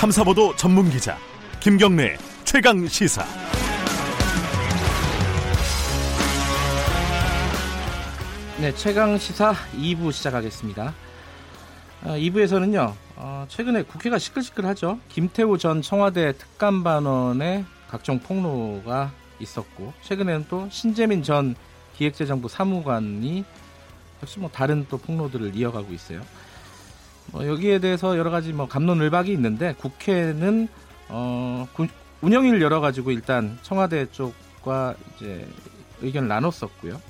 탐사보도 전문 기자 김경래 최강 시사. 네, 최강 시사 2부 시작하겠습니다. 어, 2부에서는요, 어, 최근에 국회가 시끌시끌하죠. 김태우 전 청와대 특감반원의 각종 폭로가 있었고, 최근에는 또 신재민 전 기획재정부 사무관이 역시 뭐 다른 또 폭로들을 이어가고 있어요. 뭐 여기에 대해서 여러 가지 뭐 감론을박이 있는데 국회는 어, 구, 운영위를 열어 가지고 일단 청와대 쪽과 이제 의견을 나눴었고요.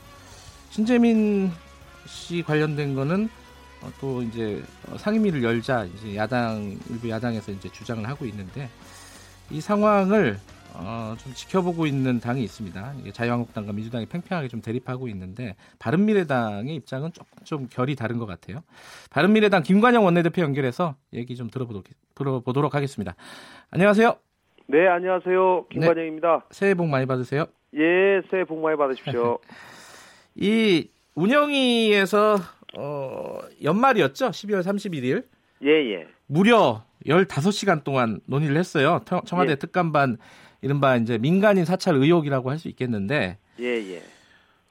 신재민 씨 관련된 거는 어, 또 이제 상임위를 열자 이제 야당 일부 야당에서 이제 주장을 하고 있는데 이 상황을 어, 좀 지켜보고 있는 당이 있습니다. 자유한국당과 민주당이 팽팽하게 좀 대립하고 있는데 바른미래당의 입장은 조금 좀 결이 다른 것 같아요. 바른미래당 김관영 원내대표 연결해서 얘기 좀 들어보도록, 들어보도록 하겠습니다. 안녕하세요. 네, 안녕하세요. 김관영입니다. 네, 새해 복 많이 받으세요. 예, 새해 복 많이 받으십시오. 이 운영위에서 어, 연말이었죠? 12월 31일. 예, 예. 무려 15시간 동안 논의를 했어요. 청와대 예. 특감반 이른바 이제 민간인 사찰 의혹이라고 할 수 있겠는데. 예, 예.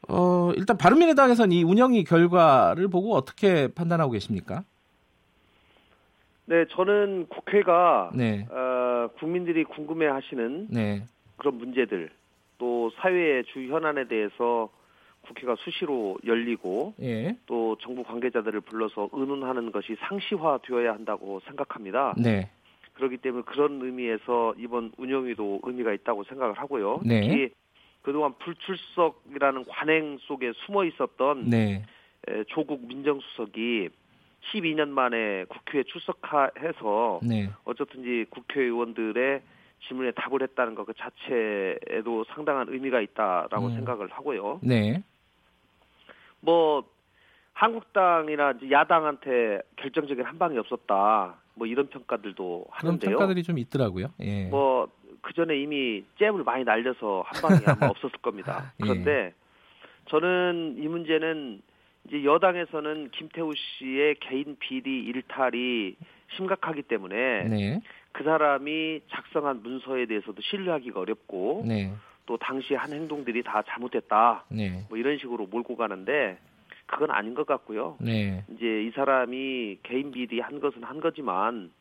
어, 일단 바른미래당에서는 이 운영위 결과를 보고 어떻게 판단하고 계십니까? 네, 저는 국회가 네. 어, 국민들이 궁금해하시는 네. 그런 문제들 또 사회의 주 현안에 대해서 국회가 수시로 열리고 예. 또 정부 관계자들을 불러서 의논하는 것이 상시화되어야 한다고 생각합니다. 네. 그렇기 때문에 그런 의미에서 이번 운영위도 의미가 있다고 생각을 하고요. 네. 특히 그동안 불출석이라는 관행 속에 숨어 있었던 네. 조국 민정수석이 12년 만에 국회에 출석해서 네. 어쨌든지 국회의원들의 질문에 답을 했다는 것 그 자체에도 상당한 의미가 있다라고 음. 생각을 하고요. 네. 뭐 한국당이나 야당한테 결정적인 한 방이 없었다. 뭐 이런 평가들도 하는데요. 평가들이 좀 있더라고요. 예. 뭐그 전에 이미 잼을 많이 날려서 한 방이 아마 없었을 겁니다. 예. 그런데 예. 저는 이 문제는 이제 여당에서는 김태우 씨의 개인 비리 일탈이 심각하기 때문에 네. 그 사람이 작성한 문서에 대해서도 신뢰하기가 어렵고 네. 또 당시 한 행동들이 다 잘못됐다. 네. 뭐 이런 식으로 몰고 가는데 그건 아닌 것 같고요. 네. 이제 이 사람이 개인 비리 한 것은 한 거지만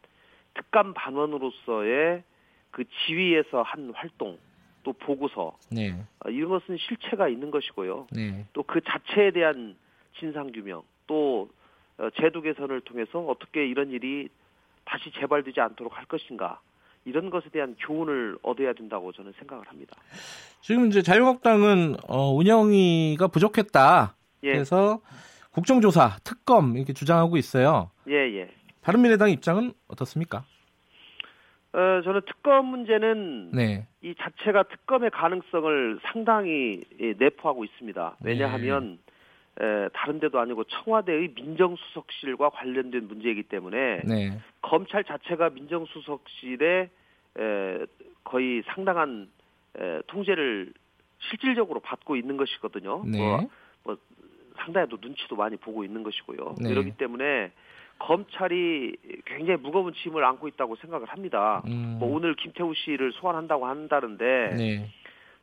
특감 반원으로서의 그 지위에서 한 활동 또 보고서 네. 어, 이런 것은 실체가 있는 것이고요. 네. 또그 자체에 대한 진상 규명 또 어, 제도 개선을 통해서 어떻게 이런 일이 다시 재발되지 않도록 할 것인가 이런 것에 대한 교훈을 얻어야 된다고 저는 생각을 합니다. 지금 이제 자유한국당은 어, 운영위가 부족했다. 예. 그래서 국정조사, 특검 이렇게 주장하고 있어요. 예, 예. 바른미래당 입장은 어떻습니까? 어, 저는 특검 문제는 네. 이 자체가 특검의 가능성을 상당히 예, 내포하고 있습니다. 왜냐하면 네. 에, 다른 데도 아니고 청와대의 민정수석실과 관련된 문제이기 때문에 네. 검찰 자체가 민정수석실에 에, 거의 상당한 에, 통제를 실질적으로 받고 있는 것이거든요. 네. 뭐, 뭐 상당히 또 눈치도 많이 보고 있는 것이고요. 네. 그렇기 때문에 검찰이 굉장히 무거운 짐을 안고 있다고 생각을 합니다. 음. 뭐 오늘 김태우 씨를 소환한다고 한다는데 네.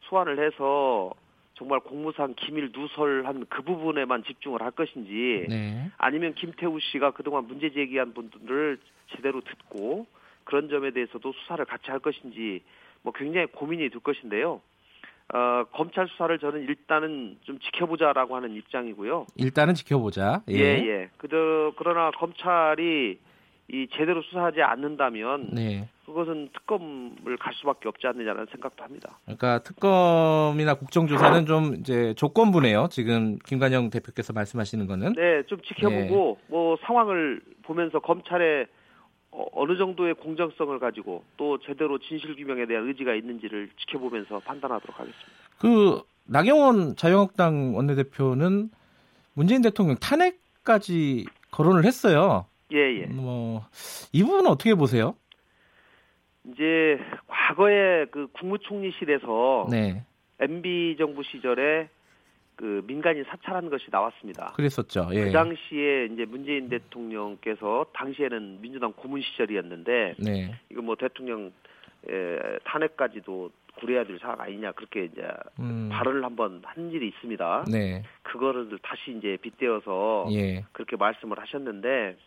소환을 해서 정말 공무상 기밀 누설한 그 부분에만 집중을 할 것인지 네. 아니면 김태우 씨가 그동안 문제 제기한 분들을 제대로 듣고 그런 점에 대해서도 수사를 같이 할 것인지 뭐 굉장히 고민이 될 것인데요. 어, 검찰 수사를 저는 일단은 좀 지켜보자라고 하는 입장이고요. 일단은 지켜보자. 예, 예. 예. 그저, 그러나 검찰이 이 제대로 수사하지 않는다면 네. 그것은 특검을 갈 수밖에 없지 않느냐는 생각도 합니다. 그러니까 특검이나 국정조사는 좀 이제 조건부네요. 지금 김관영 대표께서 말씀하시는 거는. 네, 좀 지켜보고 네. 뭐 상황을 보면서 검찰의 어, 어느 정도의 공정성을 가지고 또 제대로 진실 규명에 대한 의지가 있는지를 지켜보면서 판단하도록 하겠습니다. 그 나경원 자유한국당 원내대표는 문재인 대통령 탄핵까지 거론을 했어요. 예, 예. 뭐 이 부분은 어떻게 보세요? 이제 과거에 그 국무총리실에서 네. MB 정부 시절에 그 민간인 사찰한 것이 나왔습니다. 그랬었죠. 예. 그 당시에 이제 문재인 대통령께서 당시에는 민주당 고문 시절이었는데 네. 이거 뭐 대통령 에, 탄핵까지도 고려해야 될 사항 아니냐 그렇게 이제 음. 발언을 한번 한 일이 있습니다. 네. 그거를 다시 이제 빗대어서 예. 그렇게 말씀을 하셨는데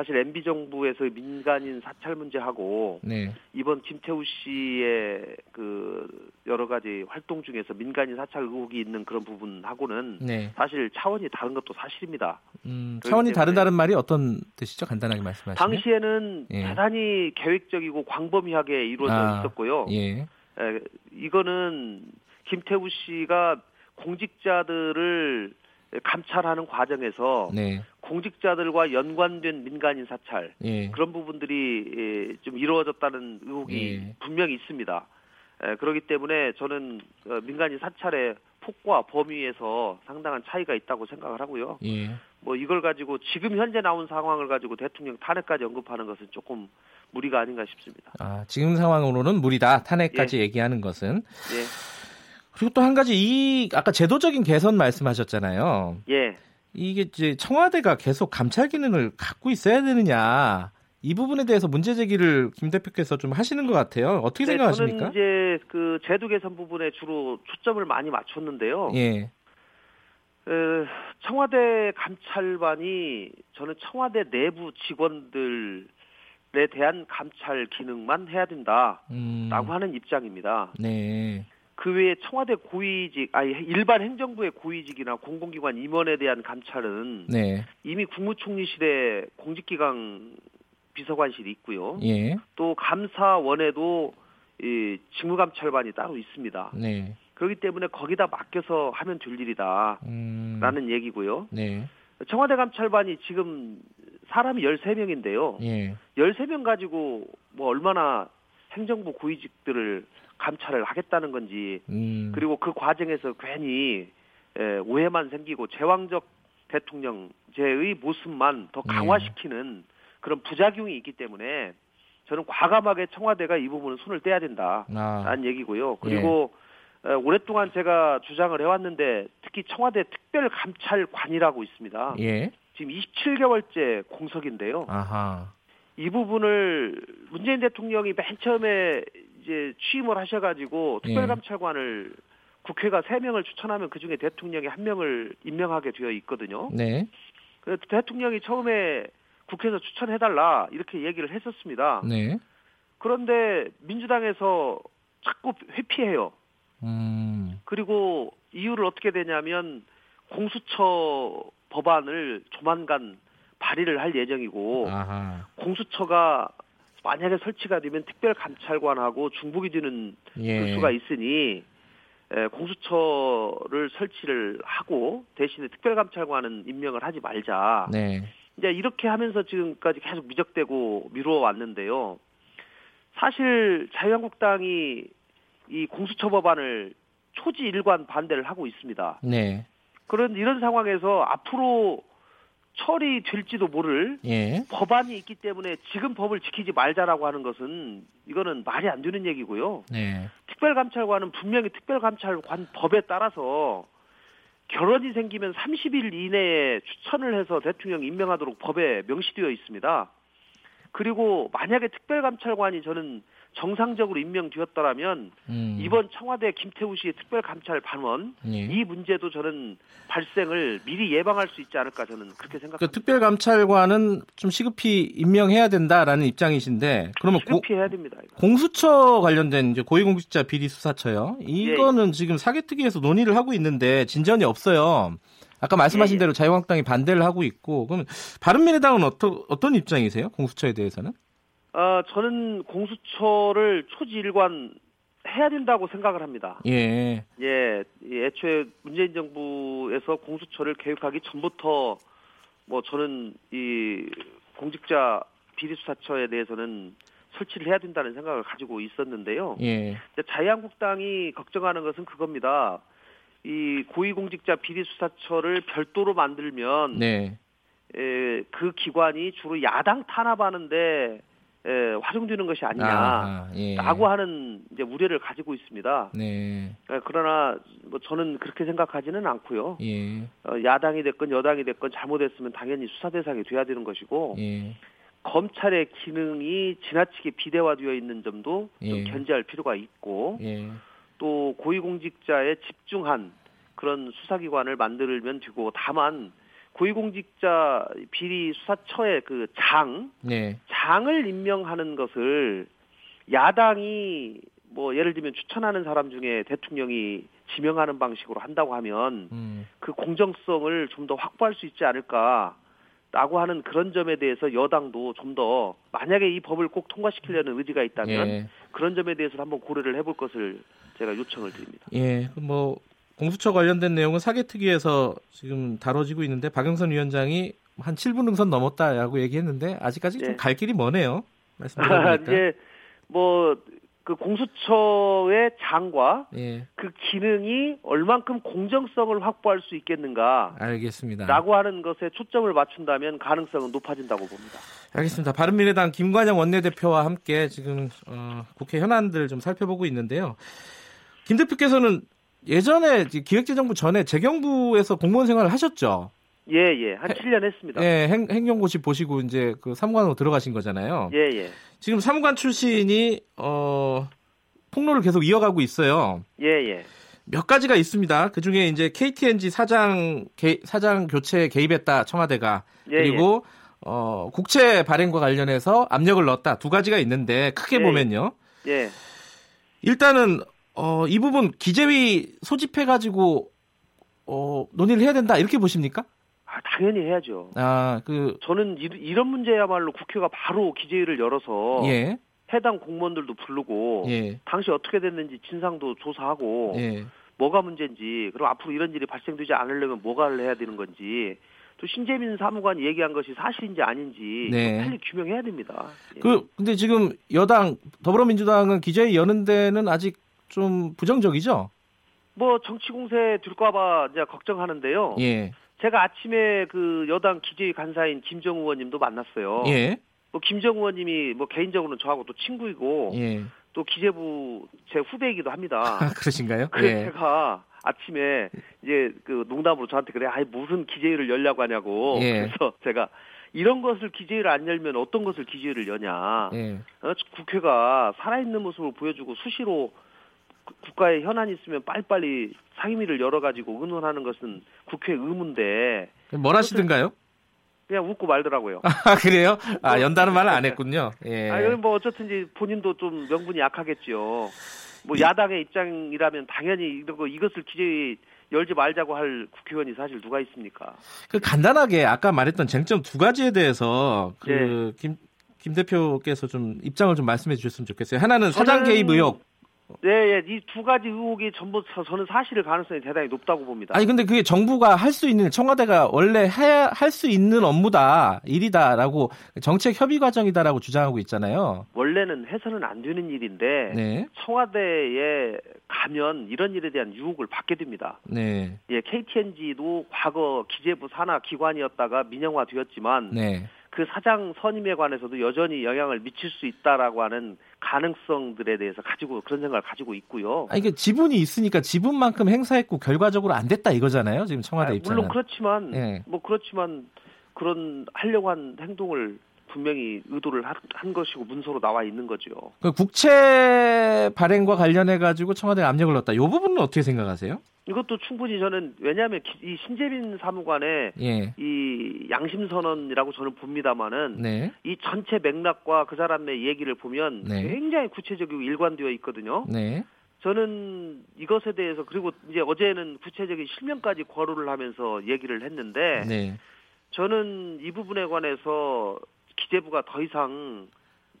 사실 MB 정부에서 민간인 사찰 문제하고 네. 이번 김태우 씨의 그 여러 가지 활동 중에서 민간인 사찰 의혹이 있는 그런 부분하고는 네. 사실 차원이 다른 것도 사실입니다. 음, 차원이 다른다는 말이 어떤 뜻이죠? 간단하게 말씀하시면. 당시에는 예. 대단히 계획적이고 광범위하게 이루어져 아, 있었고요. 예. 에, 이거는 김태우 씨가 공직자들을 감찰하는 과정에서 네. 공직자들과 연관된 민간인 사찰 예. 그런 부분들이 예, 좀 이루어졌다는 의혹이 예. 분명히 있습니다. 그렇기 때문에 저는 어, 민간인 사찰의 폭과 범위에서 상당한 차이가 있다고 생각을 하고요. 예. 뭐 이걸 가지고 지금 현재 나온 상황을 가지고 대통령 탄핵까지 언급하는 것은 조금 무리가 아닌가 싶습니다. 아, 지금 상황으로는 무리다. 탄핵까지 예. 얘기하는 것은. 예. 그리고 또 한 가지 이 아까 제도적인 개선 말씀하셨잖아요. 예. 이게 이제 청와대가 계속 감찰 기능을 갖고 있어야 되느냐. 이 부분에 대해서 문제 제기를 김 대표께서 좀 하시는 것 같아요. 어떻게 네, 생각하십니까? 저는 이제 그 제도 개선 부분에 주로 초점을 많이 맞췄는데요. 예. 청와대 감찰반이 저는 청와대 내부 직원들에 대한 감찰 기능만 해야 된다라고 음. 하는 입장입니다. 네. 그 외에 청와대 고위직, 아니 일반 행정부의 고위직이나 공공기관 임원에 대한 감찰은 네. 이미 국무총리실에 공직기강 비서관실이 있고요. 예. 또 감사원에도 이 직무감찰반이 따로 있습니다. 네. 그렇기 때문에 거기다 맡겨서 하면 될 일이다라는 음. 얘기고요. 네. 청와대 감찰반이 지금 사람이 13명인데요. 예. 13명 가지고 뭐 얼마나 행정부 고위직들을 감찰을 하겠다는 건지 음. 그리고 그 과정에서 괜히 에, 오해만 생기고 제왕적 대통령제의 모습만 더 네. 강화시키는 예. 그런 부작용이 있기 때문에 저는 과감하게 청와대가 이 부분은 손을 떼야 된다라는 아. 얘기고요. 그리고 예. 에, 오랫동안 제가 주장을 해왔는데 특히 청와대 특별감찰관이라고 있습니다. 예. 지금 27개월째 공석인데요. 아하. 이 부분을 문재인 대통령이 맨 처음에 이제 취임을 하셔가지고 특별감찰관을 네. 국회가 세 명을 추천하면 그 중에 대통령이 한 명을 임명하게 되어 있거든요. 네. 그 대통령이 처음에 국회에서 추천해달라 이렇게 얘기를 했었습니다. 네. 그런데 민주당에서 자꾸 회피해요. 음. 그리고 이유를 어떻게 되냐면 공수처 법안을 조만간 발의를 할 예정이고 아하. 공수처가 만약에 설치가 되면 특별 감찰관하고 중복이 되는 예. 수가 있으니 에, 공수처를 설치를 하고 대신에 특별 감찰관은 임명을 하지 말자. 네. 이제 이렇게 하면서 지금까지 계속 미적되고 미루어 왔는데요. 사실 자유한국당이 이 공수처 법안을 초지 일관 반대를 하고 있습니다. 네. 그런 이런 상황에서 앞으로 처리될지도 모를 예. 법안이 있기 때문에 지금 법을 지키지 말자라고 하는 것은 이거는 말이 안 되는 얘기고요. 네. 특별감찰관은 분명히 특별감찰관 법에 따라서 결혼이 생기면 30일 이내에 추천을 해서 대통령 임명하도록 법에 명시되어 있습니다. 그리고 만약에 특별감찰관이 저는 정상적으로 임명되었더라면 음. 이번 청와대 김태우 씨의 특별감찰 반원 예. 이 문제도 저는 발생을 미리 예방할 수 있지 않을까 저는 그렇게 생각합니다. 그 특별감찰관은 좀 시급히 임명해야 된다라는 입장이신데 그러면 시급히 고, 해야 됩니다. 이거. 공수처 관련된 이제 고위공직자 비리 수사처요. 이거는 예, 예. 지금 사개특위에서 논의를 하고 있는데 진전이 없어요. 아까 말씀하신 예, 예. 대로 자유한국당이 반대를 하고 있고 그럼 바른미래당은 어떤 어떤 입장이세요? 공수처에 대해서는? 어, 저는 공수처를 초지일관 해야 된다고 생각을 합니다. 예. 예, 애초에 문재인 정부에서 공수처를 계획하기 전부터 뭐 저는 이 공직자 비리수사처에 대해서는 설치를 해야 된다는 생각을 가지고 있었는데요. 예. 자유한국당이 걱정하는 것은 그겁니다. 이 고위공직자 비리수사처를 별도로 만들면 네. 에, 그 기관이 주로 야당 탄압하는데 에, 활용되는 것이 아니냐라고 예. 하는 이제 우려를 가지고 있습니다. 네. 에, 그러나 뭐 저는 그렇게 생각하지는 않고요. 예. 어, 야당이 됐건 여당이 됐건 잘못했으면 당연히 수사 대상이 돼야 되는 것이고 예. 검찰의 기능이 지나치게 비대화되어 있는 점도 좀 예. 견제할 필요가 있고 예. 또 고위공직자에 집중한 그런 수사기관을 만들면 되고 다만 고위공직자 비리 수사처의 그 장, 네. 장을 임명하는 것을 야당이 뭐 예를 들면 추천하는 사람 중에 대통령이 지명하는 방식으로 한다고 하면 음. 그 공정성을 좀 더 확보할 수 있지 않을까. 라고 하는 그런 점에 대해서 여당도 좀 더 만약에 이 법을 꼭 통과시키려는 의지가 있다면 예. 그런 점에 대해서 한번 고려를 해볼 것을 제가 요청을 드립니다. 예, 뭐 공수처 관련된 내용은 사개특위에서 지금 다뤄지고 있는데 박영선 위원장이 한 7분 능선 넘었다라고 얘기했는데 아직까지 네. 좀갈 길이 머네요. 말씀드리니까. 이제 뭐그 공수처의 장과 예. 그 기능이 얼만큼 공정성을 확보할 수 있겠는가. 알겠습니다. 라고 하는 것에 초점을 맞춘다면 가능성은 높아진다고 봅니다. 알겠습니다. 바른미래당 김관영 원내대표와 함께 지금 어, 국회 현안들 좀 살펴보고 있는데요. 김 대표께서는 예전에 기획재정부 전에 재경부에서 공무원 생활을 하셨죠? 예, 예. 한 해, 7년 했습니다. 예, 행, 행정고시 보시고 이제 그 사무관으로 들어가신 거잖아요. 예, 예. 지금 사무관 출신이 어 폭로를 계속 이어가고 있어요. 예, 예. 몇 가지가 있습니다. 그 중에 이제 KTNG 사장 개, 사장 교체에 개입했다 청와대가 예, 그리고 예. 어 국채 발행과 관련해서 압력을 넣었다 두 가지가 있는데 크게 예, 보면요. 예. 일단은 어, 이 부분 기재위 소집해가지고 어, 논의를 해야 된다 이렇게 보십니까? 아, 당연히 해야죠. 아, 그 저는 이, 런 문제야말로 국회가 바로 기재위를 열어서 예. 해당 공무원들도 부르고 예. 당시 어떻게 됐는지 진상도 조사하고 예. 뭐가 문제인지 그리고 앞으로 이런 일이 발생되지 않으려면 뭐가 해야 되는 건지 또 신재민 사무관이 얘기한 것이 사실인지 아닌지 네. 빨리 규명해야 됩니다. 예. 그 근데 지금 여당 더불어민주당은 기재위 여는 데는 아직 좀 부정적이죠? 뭐 정치 공세 될까봐 이제 걱정하는데요. 예. 제가 아침에 그 여당 기재위 간사인 김정 의원님도 만났어요. 예. 뭐 김정 의원님이 뭐 개인적으로는 저하고 또 친구이고 예. 또 기재부 제 후배이기도 합니다. 그러신가요? 그래서 예. 제가 아침에 이제 그 농담으로 저한테 그래, 아이 무슨 기재위를 열려고 하냐고. 예. 그래서 제가 이런 것을 기재위를 안 열면 어떤 것을 기재위를 여냐. 예. 어, 국회가 살아있는 모습을 보여주고 수시로 국가에 현안이 있으면 빨리빨리 상임위를 열어가지고 의논하는 것은 국회 의무인데. 뭘 하시든가요? 그냥 웃고 말더라고요. 아, 그래요? 아, 연다는 말을 안 했군요. 예. 아, 뭐 어쨌든 지 본인도 좀 명분이 약하겠죠. 뭐 야당의 입장이라면 당연히 이런 거 이것을 기재 열지 말자고 할 국회의원이 사실 누가 있습니까? 그 간단하게 아까 말했던 쟁점 두 가지에 대해서 그김 네. 김 대표께서 좀 입장을 좀 말씀해 주셨으면 좋겠어요. 하나는 사장 개입 의혹 네, 예, 이 두 가지 의혹이 전부 저는 사실일 가능성이 대단히 높다고 봅니다. 아니 근데 그게 정부가 할 수 있는 청와대가 원래 해야 할 수 있는 업무다 일이다라고 정책 협의 과정이다라고 주장하고 있잖아요. 원래는 해서는 안 되는 일인데 네. 청와대에 가면 이런 일에 대한 유혹을 받게 됩니다. 네. 예, KTNG도 과거 기재부 산하 기관이었다가 민영화되었지만. 네. 그 사장 선임에 관해서도 여전히 영향을 미칠 수 있다라고 하는 가능성들에 대해서 가지고 그런 생각을 가지고 있고요. 아 이게 지분이 있으니까 지분만큼 행사했고 결과적으로 안 됐다 이거잖아요. 지금 청와대 아, 입장은. 물론 그렇지만 네. 뭐 그렇지만 그런 하려고 한 행동을 분명히 의도를 한 것이고 문서로 나와 있는 거죠. 그 국채 발행과 관련해 가지고 청와대가 압력을 넣었다. 이 부분은 어떻게 생각하세요? 이것도 충분히 저는 왜냐하면 이 신재빈 사무관의 예. 이 양심 선언이라고 저는 봅니다만은 네. 이 전체 맥락과 그 사람의 얘기를 보면 네. 굉장히 구체적이고 일관되어 있거든요. 네. 저는 이것에 대해서 그리고 이제 어제는 구체적인 실명까지 거론을 하면서 얘기를 했는데 네. 저는 이 부분에 관해서 기재부가 더 이상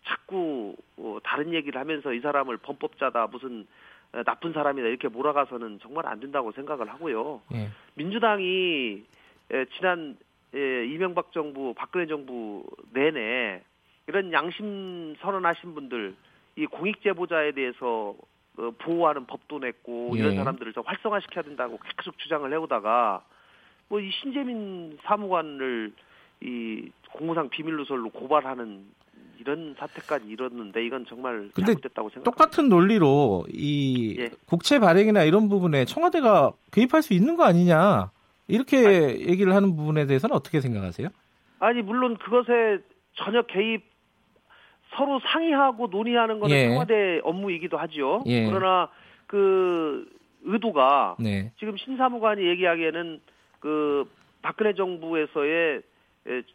자꾸 어, 다른 얘기를 하면서 이 사람을 범법자다 무슨 나쁜 사람이다 이렇게 몰아가서는 정말 안 된다고 생각을 하고요. 예. 민주당이 지난 이명박 정부, 박근혜 정부 내내 이런 양심 선언하신 분들 이 공익 제보자에 대해서 어, 보호하는 법도 냈고 예. 이런 사람들을 좀 활성화시켜야 된다고 계속 주장을 해오다가 뭐 이 신재민 사무관을 이 공무상 비밀 누설로 고발하는 이런 사태까지 이뤘는데 이건 정말 잘못됐다고 생각합니다. 똑같은 논리로 이 예. 국채 발행이나 이런 부분에 청와대가 개입할 수 있는 거 아니냐 이렇게 아니, 얘기를 하는 부분에 대해서는 어떻게 생각하세요? 아니 물론 그것에 전혀 개입 서로 상의하고 논의하는 것은 예. 청와대 업무이기도 하죠. 예. 그러나 그 의도가 네. 지금 신사무관이 얘기하기에는 그 박근혜 정부에서의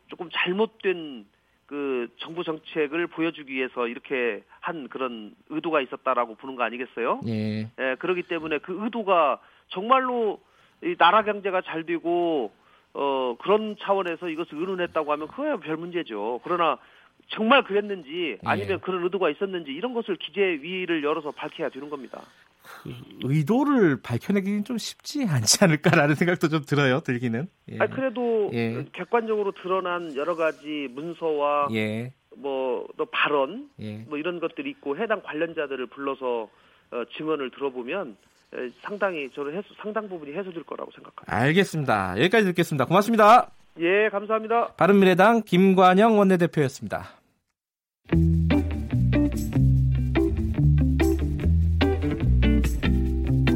조금 잘못된 그 정부 정책을 보여주기 위해서 이렇게 한 그런 의도가 있었다라고 보는 거 아니겠어요? 예. 예 그렇기 때문에 그 의도가 정말로 이 나라 경제가 잘 되고 어 그런 차원에서 이것을 의논했다고 하면 그거야 별 문제죠. 그러나 정말 그랬는지 아니면 예. 그런 의도가 있었는지 이런 것을 기재 위를 열어서 밝혀야 되는 겁니다. 그 의도를 밝혀내기는 좀 쉽지 않지 않을까라는 생각도 좀 들어요. 들기는. 예. 아 그래도 예. 객관적으로 드러난 여러 가지 문서와 예. 뭐또 발언 예. 뭐 이런 것들이 있고 해당 관련자들을 불러서 어, 증언을 들어보면 에, 상당히 저는 해소, 상당 부분이 해소될 거라고 생각합니다. 알겠습니다. 여기까지 듣겠습니다. 고맙습니다. 예, 감사합니다. 바른미래당 김관영 원내대표였습니다.